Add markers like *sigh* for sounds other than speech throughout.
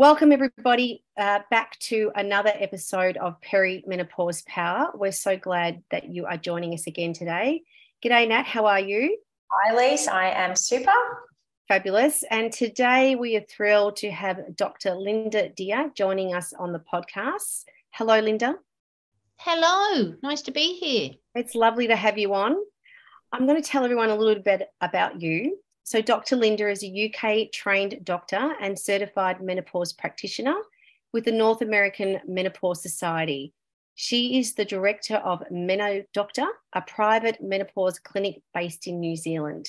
Welcome, everybody, uh, back to another episode of Perimenopause Power. We're so glad that you are joining us again today. G'day, Nat. How are you? Hi, Lise. I am super. Fabulous. And today we are thrilled to have Dr. Linda Dear joining us on the podcast. Hello, Linda. Hello. Nice to be here. It's lovely to have you on. I'm going to tell everyone a little bit about you. So, Dr. Linda is a UK trained doctor and certified menopause practitioner with the North American Menopause Society. She is the director of Meno Doctor, a private menopause clinic based in New Zealand.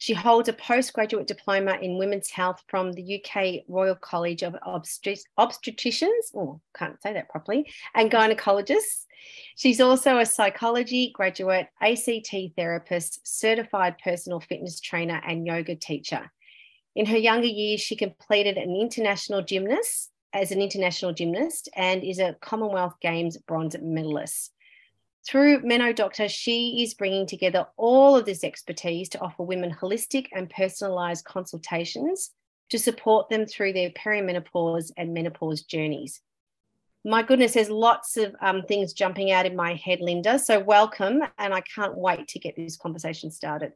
She holds a postgraduate diploma in women's health from the UK Royal College of Obstet- Obstetricians, oh, can't say that properly, and gynecologists. She's also a psychology graduate, ACT therapist, certified personal fitness trainer, and yoga teacher. In her younger years, she completed an international gymnast as an international gymnast and is a Commonwealth Games bronze medalist. Through Meno Doctor, she is bringing together all of this expertise to offer women holistic and personalised consultations to support them through their perimenopause and menopause journeys. My goodness, there's lots of um, things jumping out in my head, Linda. So, welcome, and I can't wait to get this conversation started.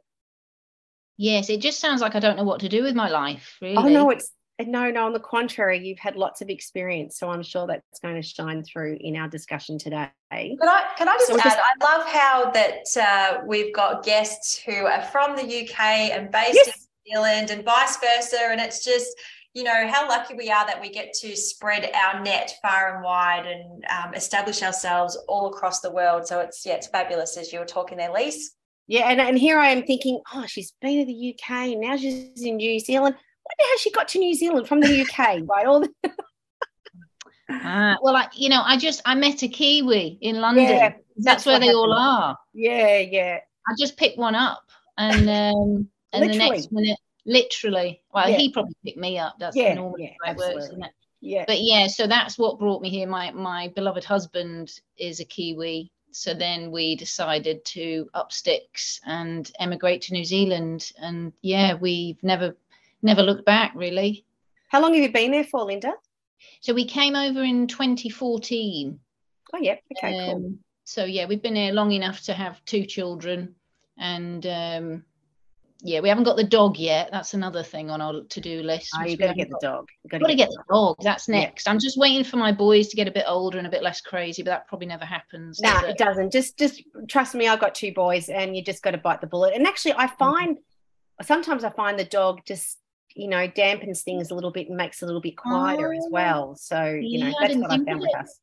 Yes, it just sounds like I don't know what to do with my life, really. Oh, no, it's no, no, on the contrary, you've had lots of experience. So I'm sure that's going to shine through in our discussion today. Can I, can I just so add, just... I love how that uh, we've got guests who are from the UK and based yes. in New Zealand and vice versa. And it's just, you know, how lucky we are that we get to spread our net far and wide and um, establish ourselves all across the world. So it's, yeah, it's fabulous as you were talking there, Lise. Yeah, and, and here I am thinking, oh, she's been to the UK, now she's in New Zealand wonder how she got to New Zealand from the UK, right? All the- uh, *laughs* well, I, you know, I just I met a Kiwi in London. Yeah, that's, that's where they happened. all are. Yeah, yeah. I just picked one up, and um, and the next minute, literally, well, yeah. he probably picked me up. That's yeah, normally yeah, how it works, isn't it? Yeah. But yeah, so that's what brought me here. My my beloved husband is a Kiwi. So then we decided to up sticks and emigrate to New Zealand. And yeah, we've never never looked back really. How long have you been there for, Linda? So we came over in 2014. Oh, yeah. Okay, um, cool. So yeah, we've been here long enough to have two children, and um, yeah, we haven't got the dog yet. That's another thing on our to-do list. Oh, you got to get the dog. You got to get, the dog. That's next. Yeah. I'm just waiting for my boys to get a bit older and a bit less crazy, but that probably never happens. No, nah, it? it? doesn't. Just, just trust me. I've got two boys, and you just got to bite the bullet. And actually, I mm-hmm. find sometimes I find the dog just you know, dampens things a little bit and makes it a little bit quieter oh, as well. So, you know, that's what I found with us.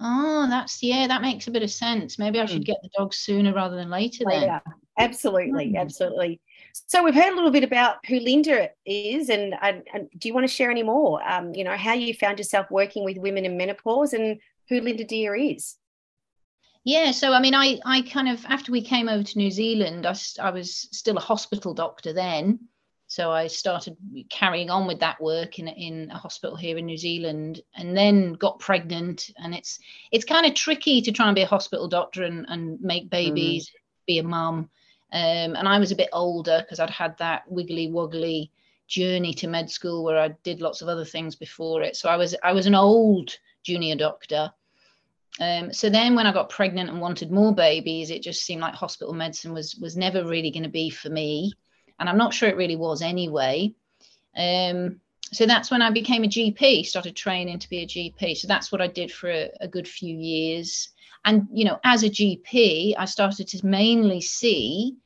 Oh, that's yeah, that makes a bit of sense. Maybe I should mm. get the dog sooner rather than later, later. then. Absolutely, mm. absolutely. So we've heard a little bit about who Linda is, and, and, and do you want to share any more? Um, you know, how you found yourself working with women in menopause, and who Linda Dear is. Yeah, so I mean, I I kind of after we came over to New Zealand, I, I was still a hospital doctor then, so I started carrying on with that work in in a hospital here in New Zealand, and then got pregnant. And it's it's kind of tricky to try and be a hospital doctor and and make babies, mm. be a mum. Um, and I was a bit older because I'd had that wiggly woggly journey to med school where I did lots of other things before it. So I was I was an old junior doctor. Um, so then when I got pregnant and wanted more babies, it just seemed like hospital medicine was was never really going to be for me and I'm not sure it really was anyway. Um, so that's when I became a GP, started training to be a GP. So that's what I did for a, a good few years. And you know, as a GP, I started to mainly see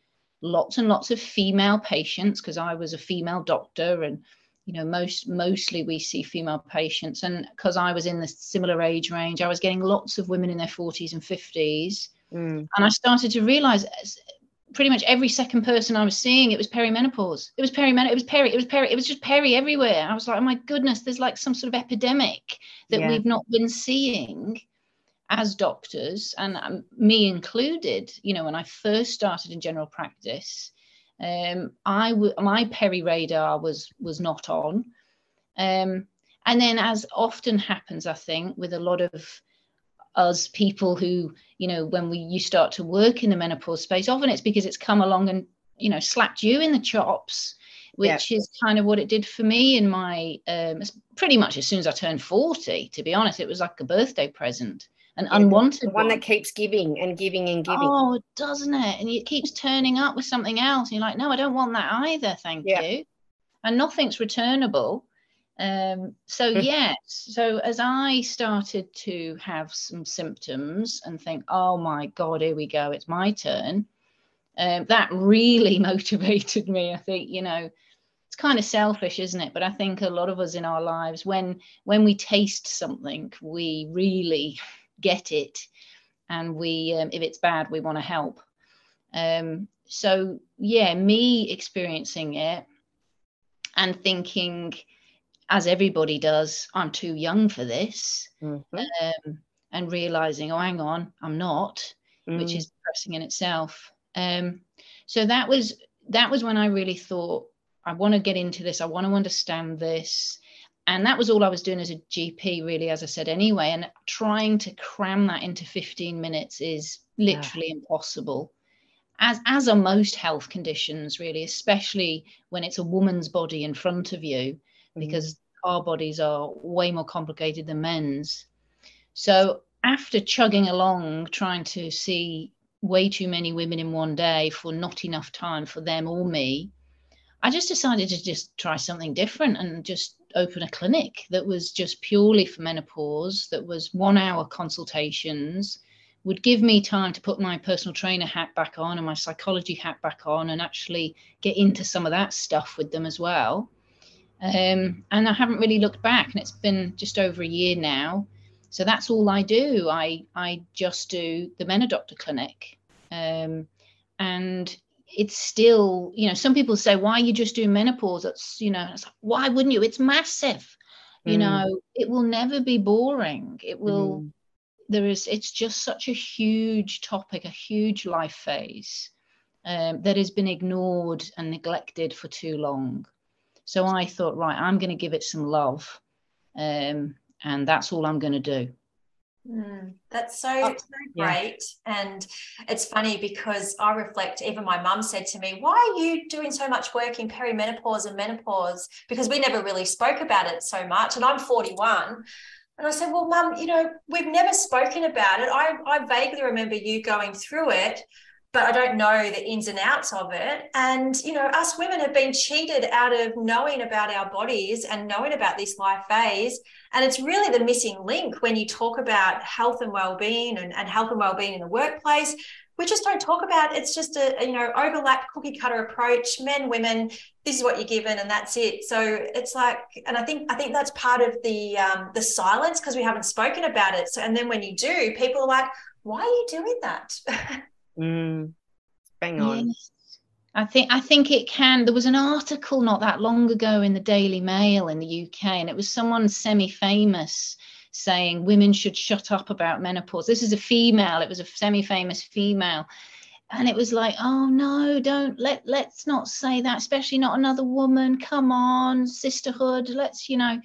lots and lots of female patients because I was a female doctor and you know most mostly we see female patients and because i was in the similar age range i was getting lots of women in their 40s and 50s mm. and i started to realize pretty much every second person I was seeing, it was perimenopause. It was perimenopause. It was peri. It was peri. It was just peri everywhere. I was like, oh my goodness, there's like some sort of epidemic that yeah. we've not been seeing. as doctors, and um, me included, you know, when I first started in general practice, um, I w- my peri radar was was not on, um, and then as often happens, I think with a lot of us people who, you know, when we you start to work in the menopause space, often it's because it's come along and you know slapped you in the chops which yeah. is kind of what it did for me in my um, pretty much as soon as I turned 40 to be honest. It was like a birthday present an yeah, unwanted one, one, that keeps giving and giving and giving. Oh doesn't it? And it keeps turning up with something else. And you're like no I don't want that either thank yeah. you. And nothing's returnable um, so *laughs* yes. So as I started to have some symptoms and think oh my god here we go it's my turn um, that really *laughs* motivated me. I think you know it's kind of selfish isn't it? But i think a lot of us in our lives when when we taste something we really *laughs* get it. And we um, if it's bad we want to help. Um, so yeah me experiencing it and thinking as everybody does i'm too young for this mm-hmm. um, and realizing oh hang on i'm not mm. which is depressing in itself um, so that was that was when I really thought I want to get into this. I want to understand this. And that was all I was doing as a GP, really, as I said, anyway. And trying to cram that into 15 minutes is literally yeah. impossible. As, as are most health conditions, really, especially when it's a woman's body in front of you. Mm. because our bodies are way more complicated than men's. So after chugging along, trying to see way too many women in one day for not enough time for them or me, I just decided to just try something different and just open a clinic that was just purely for menopause, that was one hour consultations, would give me time to put my personal trainer hat back on and my psychology hat back on and actually get into some of that stuff with them as well. Um, and I haven't really looked back, and it's been just over a year now. So that's all I do. I I just do the Menodoctor clinic, um, and it's still you know some people say why are you just doing menopause? That's you know like, why wouldn't you? It's massive. Mm. You know it will never be boring. It will. Mm. There is. It's just such a huge topic, a huge life phase um, that has been ignored and neglected for too long. So I thought, right, I'm going to give it some love. Um, and that's all I'm going to do. Mm, that's so, oh, so great. Yeah. And it's funny because I reflect, even my mum said to me, Why are you doing so much work in perimenopause and menopause? Because we never really spoke about it so much. And I'm 41. And I said, Well, mum, you know, we've never spoken about it. I, I vaguely remember you going through it but I don't know the ins and outs of it. And, you know, us women have been cheated out of knowing about our bodies and knowing about this life phase. And it's really the missing link when you talk about health and well-being and, and health and well-being in the workplace. We just don't talk about it's just a you know overlap cookie cutter approach men women this is what you're given and that's it so it's like and I think I think that's part of the um, the silence because we haven't spoken about it so and then when you do people are like why are you doing that *laughs* Mm, bang on. Yes. I think I think it can. There was an article not that long ago in the Daily Mail in the UK, and it was someone semi-famous saying women should shut up about menopause. This is a female. It was a semi-famous female, and it was like, oh no, don't let let's not say that, especially not another woman. Come on, sisterhood. Let's you know.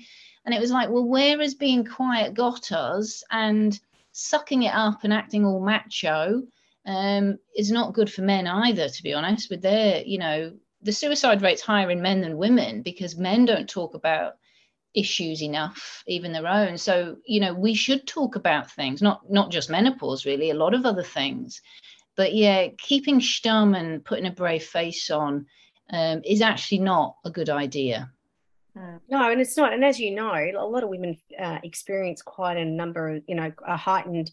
And it was like, well, where has being quiet got us? And sucking it up and acting all macho um, is not good for men either, to be honest. With their, you know, the suicide rate's higher in men than women because men don't talk about issues enough, even their own. So, you know, we should talk about things, not not just menopause, really, a lot of other things. But yeah, keeping stum and putting a brave face on um, is actually not a good idea. No, and it's not. And as you know, a lot of women uh, experience quite a number of, you know, a heightened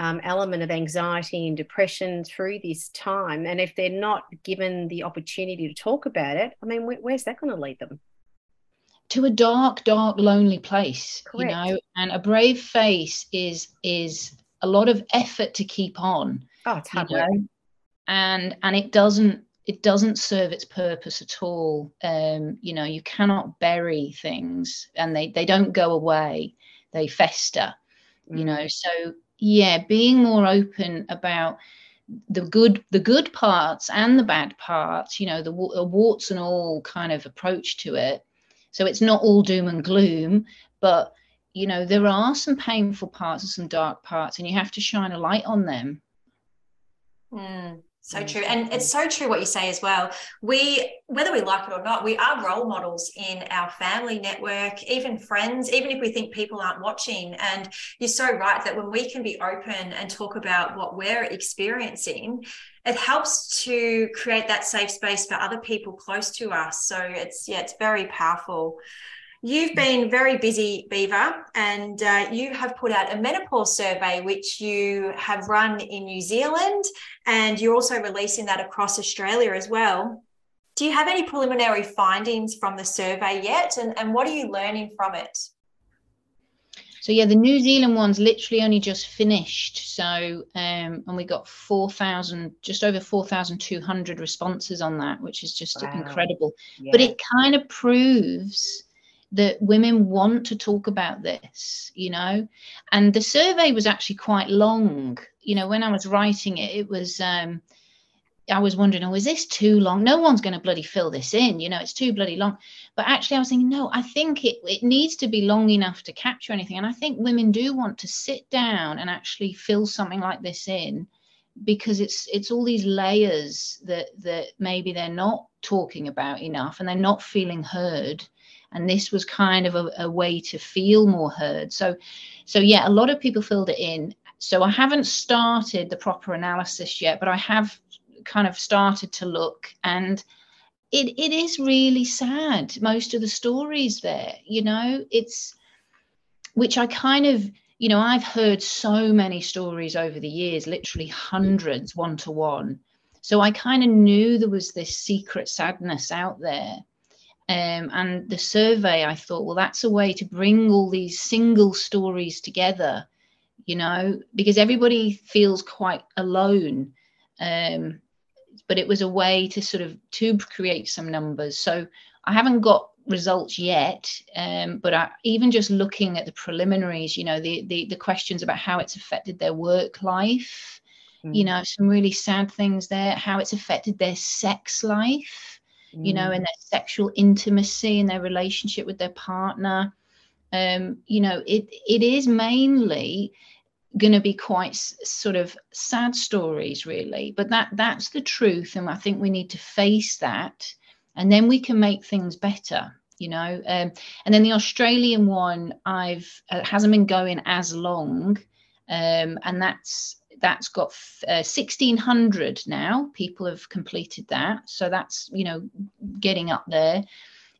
um, element of anxiety and depression through this time. And if they're not given the opportunity to talk about it, I mean, wh- where's that going to lead them? To a dark, dark, lonely place, Correct. you know. And a brave face is is a lot of effort to keep on. Oh, it's hard work. Know? And and it doesn't it doesn't serve its purpose at all. Um, you know, you cannot bury things, and they they don't go away; they fester. Mm. You know, so yeah being more open about the good the good parts and the bad parts you know the warts and all kind of approach to it so it's not all doom and gloom but you know there are some painful parts and some dark parts and you have to shine a light on them mm. So mm. true. And it's so true what you say as well. We, whether we like it or not, we are role models in our family network, even friends, even if we think people aren't watching. And you're so right that when we can be open and talk about what we're experiencing, it helps to create that safe space for other people close to us. So it's, yeah, it's very powerful. You've been very busy, Beaver, and uh, you have put out a menopause survey, which you have run in New Zealand, and you're also releasing that across Australia as well. Do you have any preliminary findings from the survey yet? And, and what are you learning from it? So yeah, the New Zealand one's literally only just finished. So um, and we got four thousand, just over four thousand two hundred responses on that, which is just wow. incredible. Yeah. But it kind of proves that women want to talk about this, you know. And the survey was actually quite long. You know, when I was writing it, it was um I was wondering, oh, is this too long? No one's going to bloody fill this in, you know, it's too bloody long. But actually, I was thinking, no, I think it, it needs to be long enough to capture anything. And I think women do want to sit down and actually fill something like this in because it's it's all these layers that that maybe they're not talking about enough and they're not feeling heard and this was kind of a, a way to feel more heard. So so yeah a lot of people filled it in. So i haven't started the proper analysis yet but i have kind of started to look and it, it is really sad most of the stories there you know? It's which i kind of you know i've heard so many stories over the years literally hundreds one to one. So i kind of knew there was this secret sadness out there um, and the survey, I thought, well, that's a way to bring all these single stories together, you know, because everybody feels quite alone. Um, but it was a way to sort of to create some numbers. So I haven't got results yet, um, but I, even just looking at the preliminaries, you know, the, the the questions about how it's affected their work life, mm. you know, some really sad things there, how it's affected their sex life mm. you know, and mm. their sexual intimacy and their relationship with their partner. Um, you know, it it is mainly going to be quite sort of sad stories, really. But that that's the truth, and I think we need to face that, and then we can make things better you know um, and then the australian one i've uh, hasn't been going as long um, and that's that's got uh, 1600 now. People have completed that. So that's you know getting up there.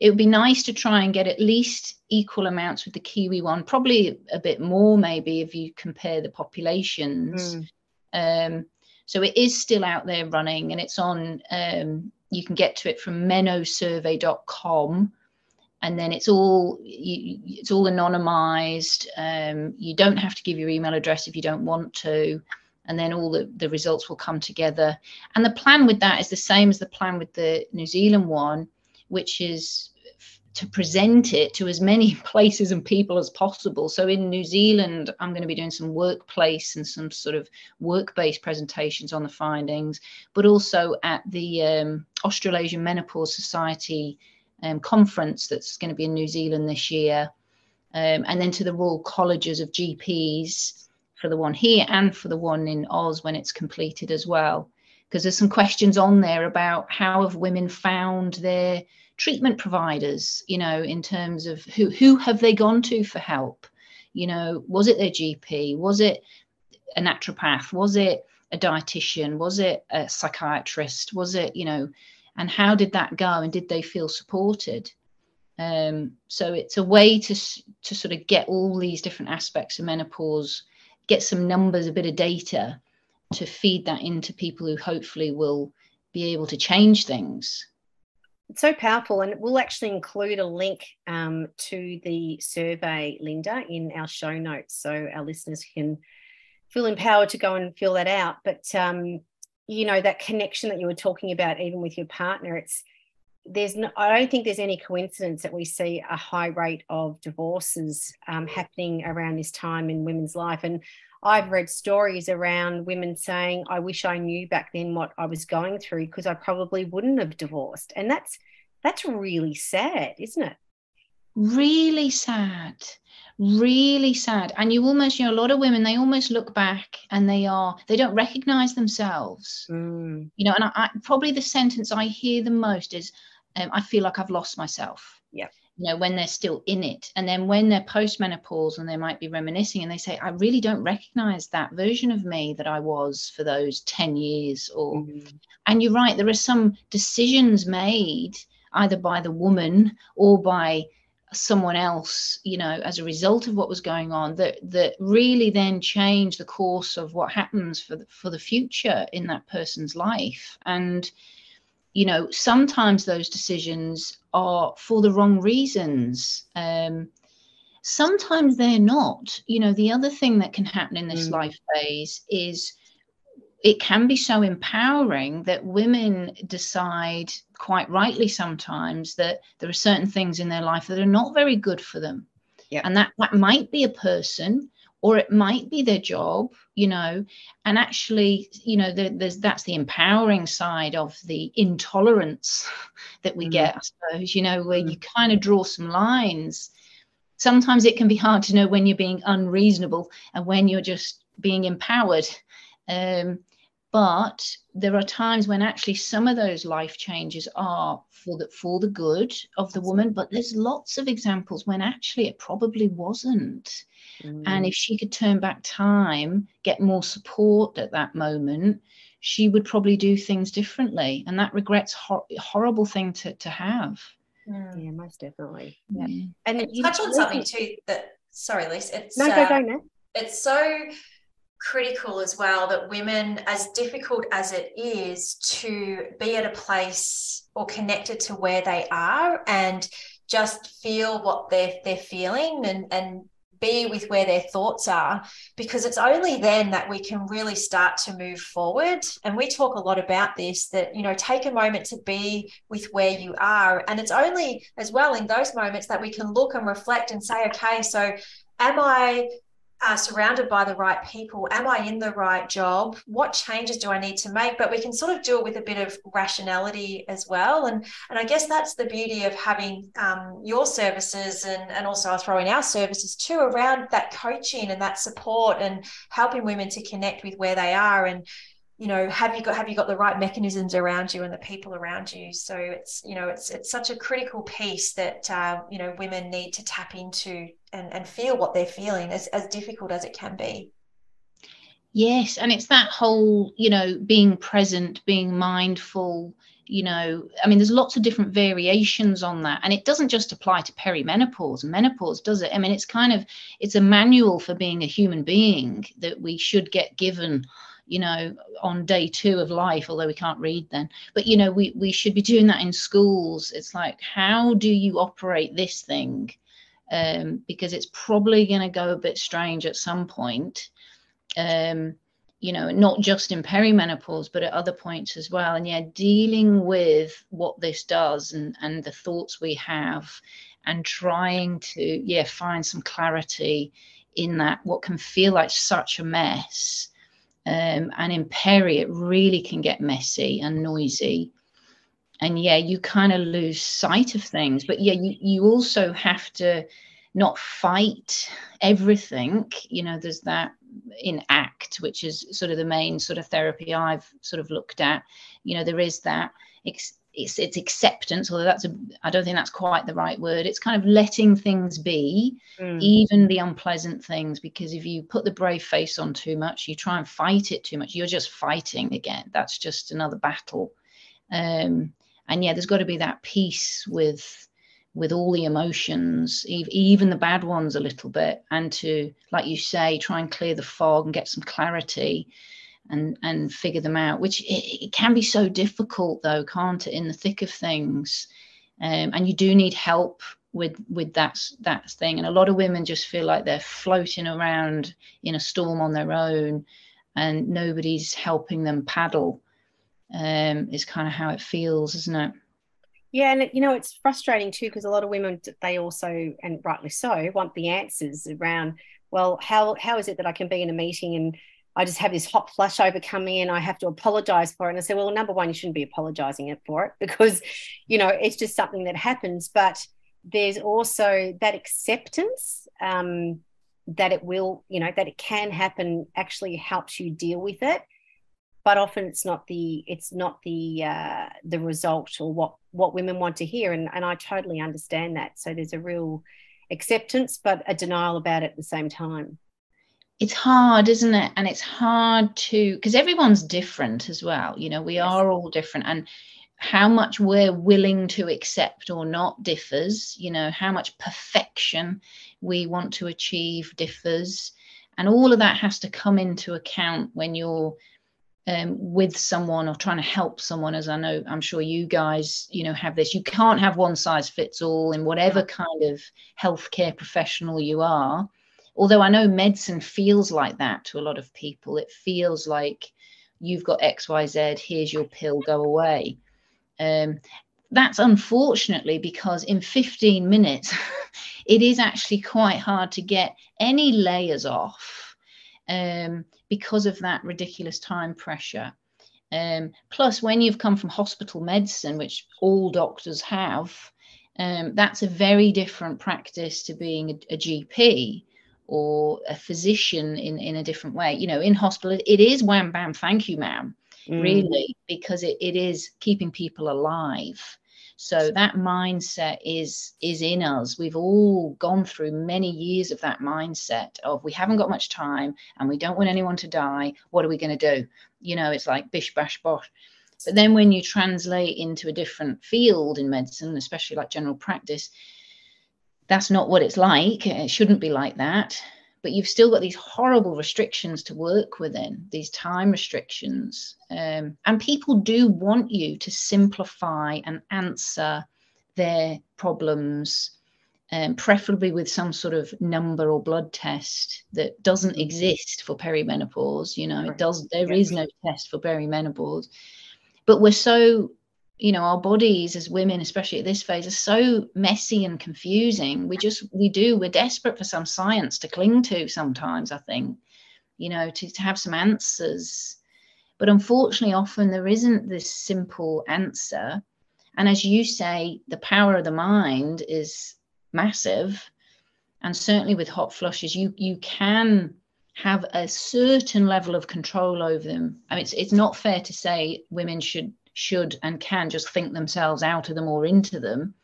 It would be nice to try and get at least equal amounts with the kiwi one probably a bit more maybe if you compare the populations. Mm. um, so it is still out there running and it's on um, you can get to it from menosurvey.com and then it's all you, it's all anonymized. Um, you don't have to give your email address if you don't want to and then all the, the results will come together. And the plan with that is the same as the plan with the New Zealand one, which is to present it to as many *laughs* places and people as possible. So in New Zealand, I'm going to be doing some workplace and some sort of work-based presentations on the findings, but also at the um, Australasian Menopause Society um, conference that's going to be in New Zealand this year. Um, and then to the Royal Colleges of GPs for the one here and for the one in Oz when it's completed as well. Because there's some questions on there about how have women found their treatment providers, you know, in terms of who who have they gone to for help? You know, was it their GP? Was it a naturopath? Was it a dietitian? Was it a psychiatrist? Was it, you know, and how did that go? And did they feel supported? Um, so it's a way to to sort of get all these different aspects of menopause get some numbers, a bit of data to feed that into people who hopefully will be able to change things. It's so powerful, and we'll actually include a link um, to the survey, Linda, in our show notes so our listeners can feel empowered to go and fill that out. But um, you know that connection that you were talking about, even with your partner, it's there's no, I don't think there's any coincidence that we see a high rate of divorces um, happening around this time in women's life. And I've read stories around women saying, I wish I knew back then what I was going through because I probably wouldn't have divorced. And that's that's really sad, isn't it? Really sad. Really sad. And you almost, you know, a lot of women, they almost look back and they are, they don't recognize themselves. Mm. You know, and I, I, probably the sentence I hear the most is, um, I feel like I've lost myself. Yeah you know when they're still in it and then when they're postmenopause and they might be reminiscing and they say i really don't recognize that version of me that i was for those 10 years or mm-hmm. and you're right there are some decisions made either by the woman or by someone else you know as a result of what was going on that that really then change the course of what happens for the, for the future in that person's life and you know, sometimes those decisions are for the wrong reasons. Um, sometimes they're not. You know, the other thing that can happen in this mm. life phase is it can be so empowering that women decide quite rightly sometimes that there are certain things in their life that are not very good for them. Yeah. And that, that might be a person or it might be their job you know and actually you know there's that's the empowering side of the intolerance *laughs* that we mm. get i suppose you know where mm. you kind of draw some lines sometimes it can be hard to know when you're being unreasonable and when you're just being empowered um, but there are times when actually some of those life changes are for the for the good of the woman but there's lots of examples when actually it probably wasn't mm. and if she could turn back time get more support at that moment she would probably do things differently and that regrets hor- horrible thing to, to have mm. yeah most definitely yeah and you touch on something too that sorry lisa it's no go, go, no. it's so critical as well that women, as difficult as it is to be at a place or connected to where they are and just feel what they're they're feeling and and be with where their thoughts are because it's only then that we can really start to move forward. And we talk a lot about this that you know take a moment to be with where you are. And it's only as well in those moments that we can look and reflect and say okay so am i uh, surrounded by the right people? Am I in the right job? What changes do I need to make? But we can sort of do it with a bit of rationality as well. And and I guess that's the beauty of having um, your services and and also I'll throw in our services too around that coaching and that support and helping women to connect with where they are and you know have you got have you got the right mechanisms around you and the people around you? So it's you know it's it's such a critical piece that uh, you know women need to tap into and and feel what they're feeling as as difficult as it can be. Yes and it's that whole you know being present being mindful you know i mean there's lots of different variations on that and it doesn't just apply to perimenopause and menopause does it. I mean it's kind of it's a manual for being a human being that we should get given you know, on day two of life, although we can't read then. But, you know, we, we should be doing that in schools. It's like, how do you operate this thing? Um, because it's probably going to go a bit strange at some point. Um, you know, not just in perimenopause, but at other points as well. And yeah, dealing with what this does and, and the thoughts we have and trying to, yeah, find some clarity in that, what can feel like such a mess um, and in Peri, it really can get messy and noisy. And yeah, you kind of lose sight of things. But yeah, you, you also have to not fight everything. You know, there's that in ACT, which is sort of the main sort of therapy I've sort of looked at. You know, there is that it's it's acceptance although that's a i don't think that's quite the right word. It's kind of letting things be mm. even the unpleasant things because if you put the brave face on too much you try and fight it too much you're just fighting again. That's just another battle. Um, and yeah there's got to be that peace with with all the emotions even the bad ones a little bit and to like you say try and clear the fog and get some clarity and and figure them out which it, it can be so difficult though can't it in the thick of things? Um, and you do need help with with that that thing. And a lot of women just feel like they're floating around in a storm on their own and nobody's helping them paddle. Um, is kind of how it feels isn't it? Yeah and you know it's frustrating too because a lot of women they also and rightly so want the answers around well, how how is it that I can be in a meeting and I just have this hot flush over coming and I have to apologize for it. And I say, well, number one, you shouldn't be apologizing it for it *laughs* because, you know, it's just something that happens. But there's also that acceptance um, that it will, you know, that it can happen actually helps you deal with it. But often it's not the it's not the uh, the result or what what women want to hear, and and I totally understand that. So there's a real acceptance, but a denial about it at the same time it's hard isn't it? And it's hard to because everyone's different as well you know we yes. are all different. And how much we're willing to accept or not differs you know how much perfection we want to achieve differs. And all of that has to come into account when you're um, with someone or trying to help someone as i know i'm sure you guys you know have this. You can't have one size fits all in whatever kind of healthcare professional you are although I know medicine feels like that to a lot of people. It feels like you've got XYZ, here's your pill, go away. Um, that's unfortunately because in 15 minutes, *laughs* it is actually quite hard to get any layers off um, because of that ridiculous time pressure. Um, plus, when you've come from hospital medicine, which all doctors have, um, that's a very different practice to being a, a GP or a physician in in a different way. You know in hospital it is wham bam thank you ma'am mm. really because it, it is keeping people alive. So that mindset is is in us. We've all gone through many years of that mindset of we haven't got much time and we don't want anyone to die. What are we going to do? You know it's like bish bash bosh. But then when you translate into a different field in medicine especially like general practice that's not what it's like. It shouldn't be like that. But you've still got these horrible restrictions to work within, these time restrictions. Um, and people do want you to simplify and answer their problems, um, preferably with some sort of number or blood test that doesn't exist for perimenopause. You know, it does, There is no test for perimenopause. But we're so you know our bodies as women especially at this phase are so messy and confusing. We just we do we're desperate for some science to cling to sometimes i think you know to, to have some answers. But unfortunately often there isn't this simple answer. And as you say the power of the mind is massive. And certainly with hot flushes you you can have a certain level of control over them. I mean, it's, it's not fair to say women should should and can just think themselves out of them or into them.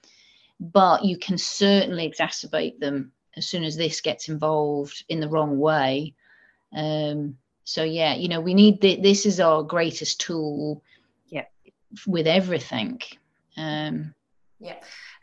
But you can certainly exacerbate them as soon as this gets involved in the wrong way. Um, so yeah, you know, we need the, this is our greatest tool. Yeah. With everything. Um, yeah.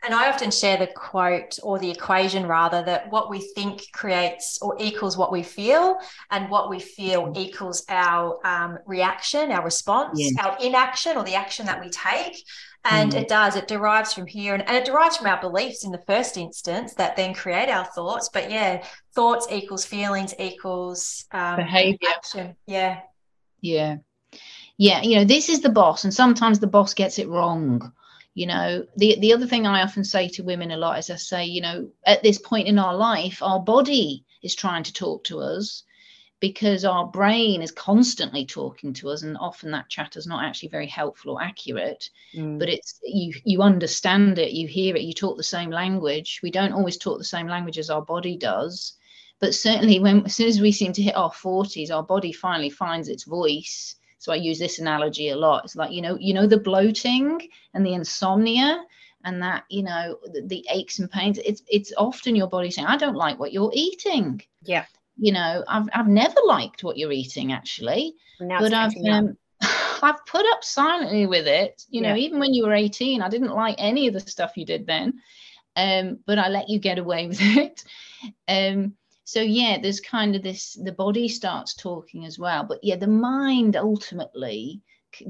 And I often share the quote or the equation rather that what we think creates or equals what we feel, and what we feel equals our um, reaction, our response, yes. our inaction or the action that we take. And mm. it does, it derives from here and, and it derives from our beliefs in the first instance that then create our thoughts. But yeah, thoughts equals feelings equals um, behavior. Action. Yeah. Yeah. Yeah. You know, this is the boss, and sometimes the boss gets it wrong you know the the other thing i often say to women a lot is i say you know at this point in our life our body is trying to talk to us because our brain is constantly talking to us and often that chatter is not actually very helpful or accurate mm. but it's you you understand it you hear it you talk the same language we don't always talk the same language as our body does but certainly when as soon as we seem to hit our 40s our body finally finds its voice so I use this analogy a lot. It's like, you know, you know, the bloating and the insomnia and that, you know, the, the aches and pains, it's it's often your body saying, I don't like what you're eating. Yeah. You know, I've I've never liked what you're eating actually. But I've um, *laughs* I've put up silently with it. You know, yeah. even when you were 18, I didn't like any of the stuff you did then. Um, but I let you get away *laughs* with it. Um, so yeah there's kind of this the body starts talking as well but yeah the mind ultimately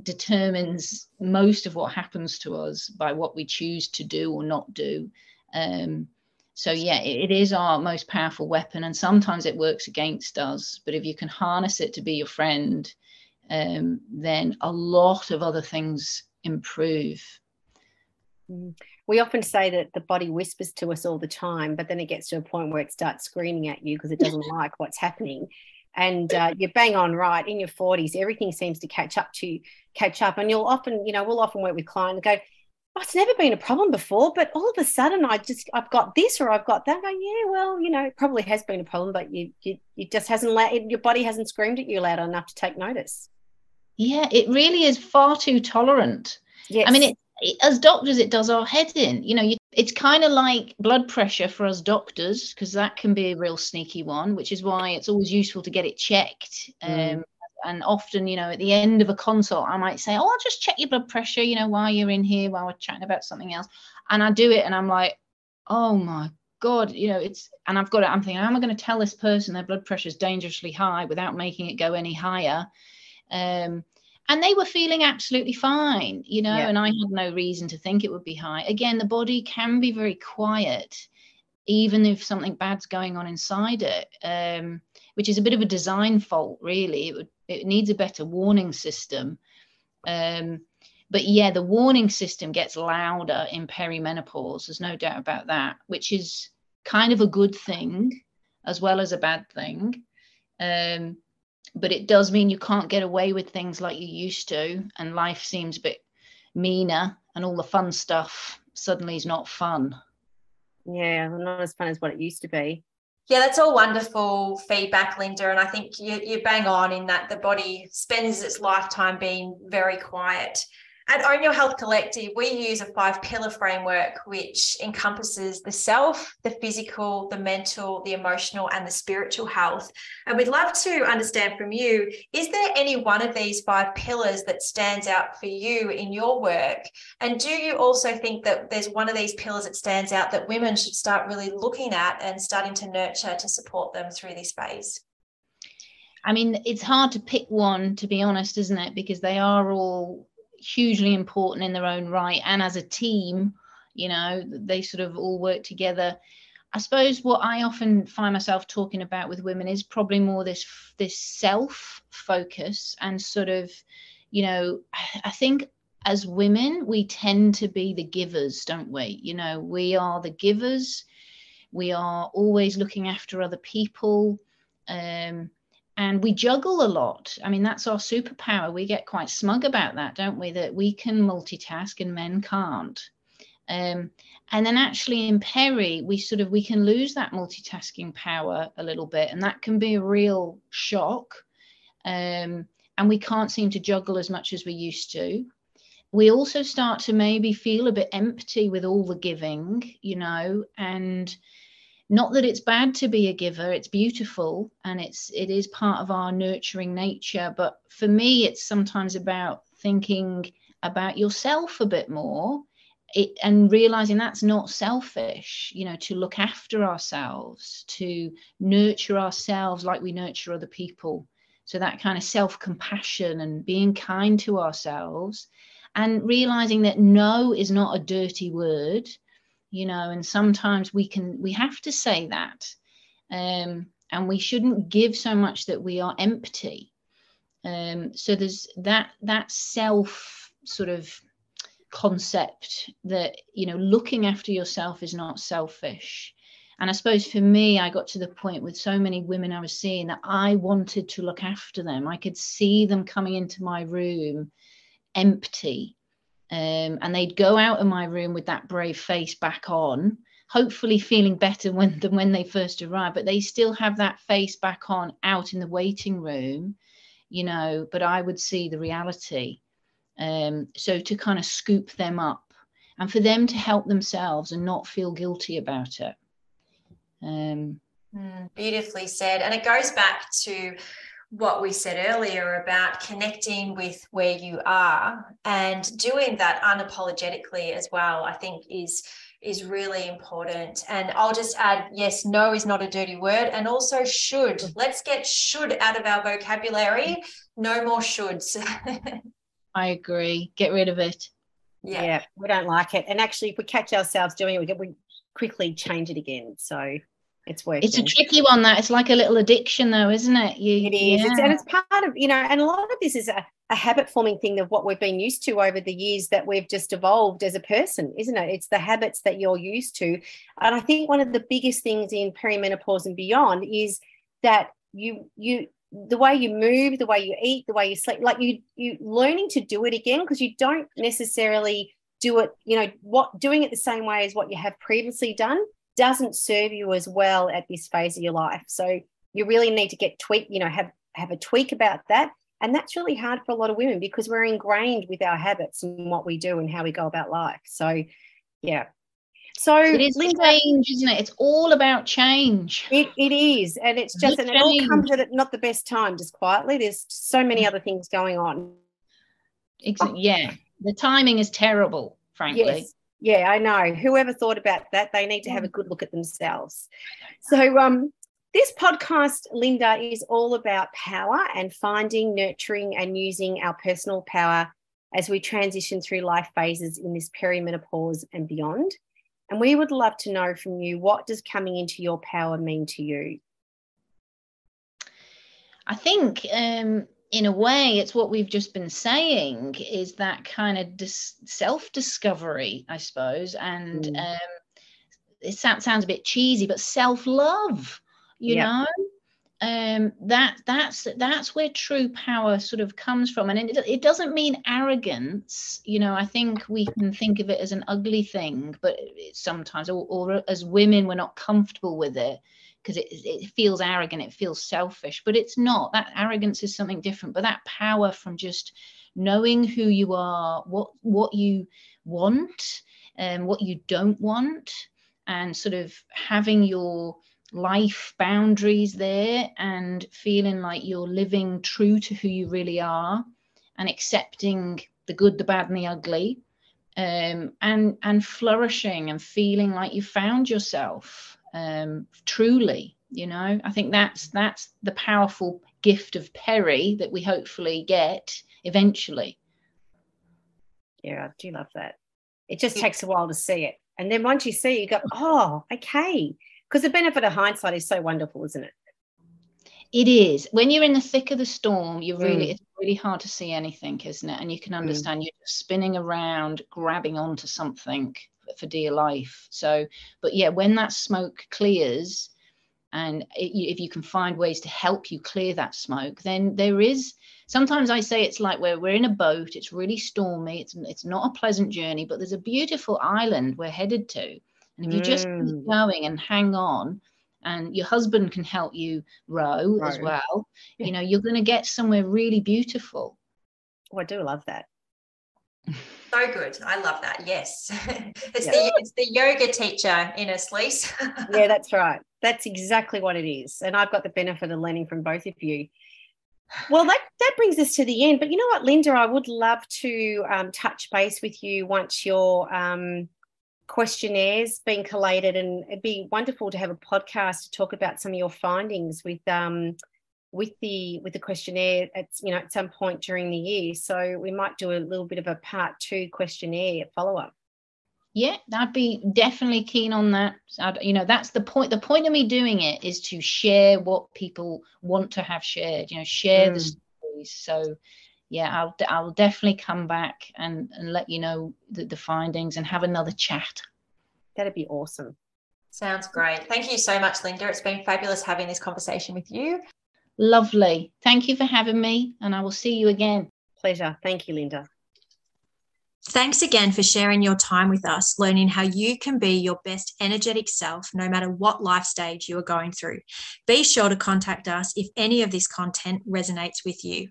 determines most of what happens to us by what we choose to do or not do um, so yeah it, it is our most powerful weapon and sometimes it works against us but if you can harness it to be your friend um, then a lot of other things improve. We often say that the body whispers to us all the time, but then it gets to a point where it starts screaming at you because it doesn't *laughs* like what's happening. And uh, you're bang on right in your 40s, everything seems to catch up to catch up. And you'll often, you know, we'll often work with clients and go, oh, it's never been a problem before, but all of a sudden I just I've got this or I've got that. Go, yeah, well, you know, it probably has been a problem, but you you, you just hasn't let your body hasn't screamed at you loud enough to take notice. Yeah, it really is far too tolerant. Yes. I mean, it, it, as doctors, it does our head in. You know, you, it's kind of like blood pressure for us doctors because that can be a real sneaky one, which is why it's always useful to get it checked. Mm. Um, and often, you know, at the end of a consult, I might say, "Oh, I'll just check your blood pressure," you know, while you're in here, while we're chatting about something else. And I do it, and I'm like, "Oh my god," you know, it's. And I've got it. I'm thinking, how am I going to tell this person their blood pressure is dangerously high without making it go any higher? Um, and they were feeling absolutely fine, you know, yeah. and I had no reason to think it would be high. Again, the body can be very quiet, even if something bad's going on inside it, um, which is a bit of a design fault, really. It would it needs a better warning system. Um, but yeah, the warning system gets louder in perimenopause. There's no doubt about that, which is kind of a good thing as well as a bad thing. Um, but it does mean you can't get away with things like you used to, and life seems a bit meaner, and all the fun stuff suddenly is not fun. Yeah, not as fun as what it used to be. Yeah, that's all wonderful feedback, Linda. And I think you, you bang on in that the body spends its lifetime being very quiet. At Own Your Health Collective, we use a five pillar framework which encompasses the self, the physical, the mental, the emotional, and the spiritual health. And we'd love to understand from you is there any one of these five pillars that stands out for you in your work? And do you also think that there's one of these pillars that stands out that women should start really looking at and starting to nurture to support them through this phase? I mean, it's hard to pick one, to be honest, isn't it? Because they are all hugely important in their own right. And as a team you know they sort of all work together. I suppose what i often find myself talking about with women is probably more this this self focus and sort of you know i think as women we tend to be the givers don't we? You know we are the givers. We are always looking after other people. Um, and we juggle a lot. I mean, that's our superpower. We get quite smug about that, don't we? That we can multitask and men can't. Um, and then actually in peri we sort of we can lose that multitasking power a little bit, and that can be a real shock. Um, and we can't seem to juggle as much as we used to. We also start to maybe feel a bit empty with all the giving, you know, and not that it's bad to be a giver it's beautiful and it's it is part of our nurturing nature but for me it's sometimes about thinking about yourself a bit more it, and realizing that's not selfish you know to look after ourselves to nurture ourselves like we nurture other people. So that kind of self compassion and being kind to ourselves and realizing that no is not a dirty word you know and sometimes we can we have to say that um, and we shouldn't give so much that we are empty. Um, so there's that that self sort of concept that you know looking after yourself is not selfish. And i suppose for me i got to the point with so many women i was seeing that i wanted to look after them. I could see them coming into my room empty um, and they'd go out of my room with that brave face back on, hopefully feeling better when, than when they first arrived. But they still have that face back on out in the waiting room, you know. But I would see the reality. Um, so to kind of scoop them up and for them to help themselves and not feel guilty about it. Um, mm, beautifully said. And it goes back to what we said earlier about connecting with where you are and doing that unapologetically as well i think is is really important. And i'll just add yes no is not a dirty word. And also should mm-hmm. let's get should out of our vocabulary. No more shoulds. *laughs* I agree. Get rid of it. Yeah. yeah we don't like it. And actually if we catch ourselves doing it we, we quickly change it again. So it's working. It's a tricky one. That it's like a little addiction, though, isn't it? You, it is, yeah. it's, and it's part of you know, and a lot of this is a, a habit forming thing of what we've been used to over the years that we've just evolved as a person, isn't it? It's the habits that you're used to, and I think one of the biggest things in perimenopause and beyond is that you you the way you move, the way you eat, the way you sleep, like you you learning to do it again because you don't necessarily do it, you know, what doing it the same way as what you have previously done doesn't serve you as well at this phase of your life. So you really need to get tweak, you know, have have a tweak about that. And that's really hard for a lot of women because we're ingrained with our habits and what we do and how we go about life. So yeah. So it is Linda, change, isn't it? It's all about change. It, it is. And it's just, and it all comes at not the best time, just quietly. There's so many other things going on. Exactly. Yeah. The timing is terrible, frankly. Yes. Yeah, I know. Whoever thought about that, they need to have a good look at themselves. So, um, this podcast, Linda, is all about power and finding, nurturing, and using our personal power as we transition through life phases in this perimenopause and beyond. And we would love to know from you what does coming into your power mean to you? I think um, in a way, it's what we've just been saying is that kind of dis- self discovery, I suppose. And mm. um, it sounds, sounds a bit cheesy, but self love, you yeah. know? Um, that that's that's where true power sort of comes from, and it, it doesn't mean arrogance. You know, I think we can think of it as an ugly thing, but sometimes, or, or as women, we're not comfortable with it because it, it feels arrogant, it feels selfish, but it's not. That arrogance is something different. But that power from just knowing who you are, what what you want, and um, what you don't want, and sort of having your life boundaries there and feeling like you're living true to who you really are and accepting the good, the bad, and the ugly. Um, and and flourishing and feeling like you found yourself um, truly you know? I think that's that's the powerful gift of peri that we hopefully get eventually. Yeah i do love that. It just takes a while to see it. And then once you see it you go oh okay. Because the benefit of hindsight is so wonderful isn't it? It is. When you're in the thick of the storm you really mm. it's really hard to see anything isn't it? And you can mm. understand mm. you're just spinning around grabbing onto something for dear life. So, but yeah, when that smoke clears, and it, if you can find ways to help you clear that smoke, then there is. Sometimes I say it's like where we're in a boat. It's really stormy. It's it's not a pleasant journey, but there's a beautiful island we're headed to, and if you mm. just keep going and hang on, and your husband can help you row right. as well, you know you're going to get somewhere really beautiful. Oh, I do love that. *laughs* So good. I love that. Yes. *laughs* it's yeah. the it's the yoga teacher in us, *laughs* Lise. yeah, that's right. That's exactly what it is. And I've got the benefit of learning from both of you. Well, that, that brings us to the end. But you know what, Linda, I would love to um, touch base with you once your um, questionnaires been collated, and it'd be wonderful to have a podcast to talk about some of your findings with um, with the with the questionnaire at you know at some point during the year so we might do a little bit of a part two questionnaire follow-up yeah i'd be definitely keen on that I'd, you know that's the point the point of me doing it is to share what people want to have shared you know share mm. the stories so yeah i'll i'll definitely come back and and let you know the, the findings and have another chat that'd be awesome Sounds great. Thank you so much, Linda. It's been fabulous having this conversation with you. Lovely. Thank you for having me, and I will see you again. Pleasure. Thank you, Linda. Thanks again for sharing your time with us, learning how you can be your best energetic self no matter what life stage you are going through. Be sure to contact us if any of this content resonates with you.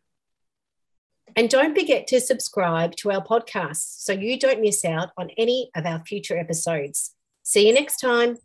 And don't forget to subscribe to our podcast so you don't miss out on any of our future episodes. See you next time.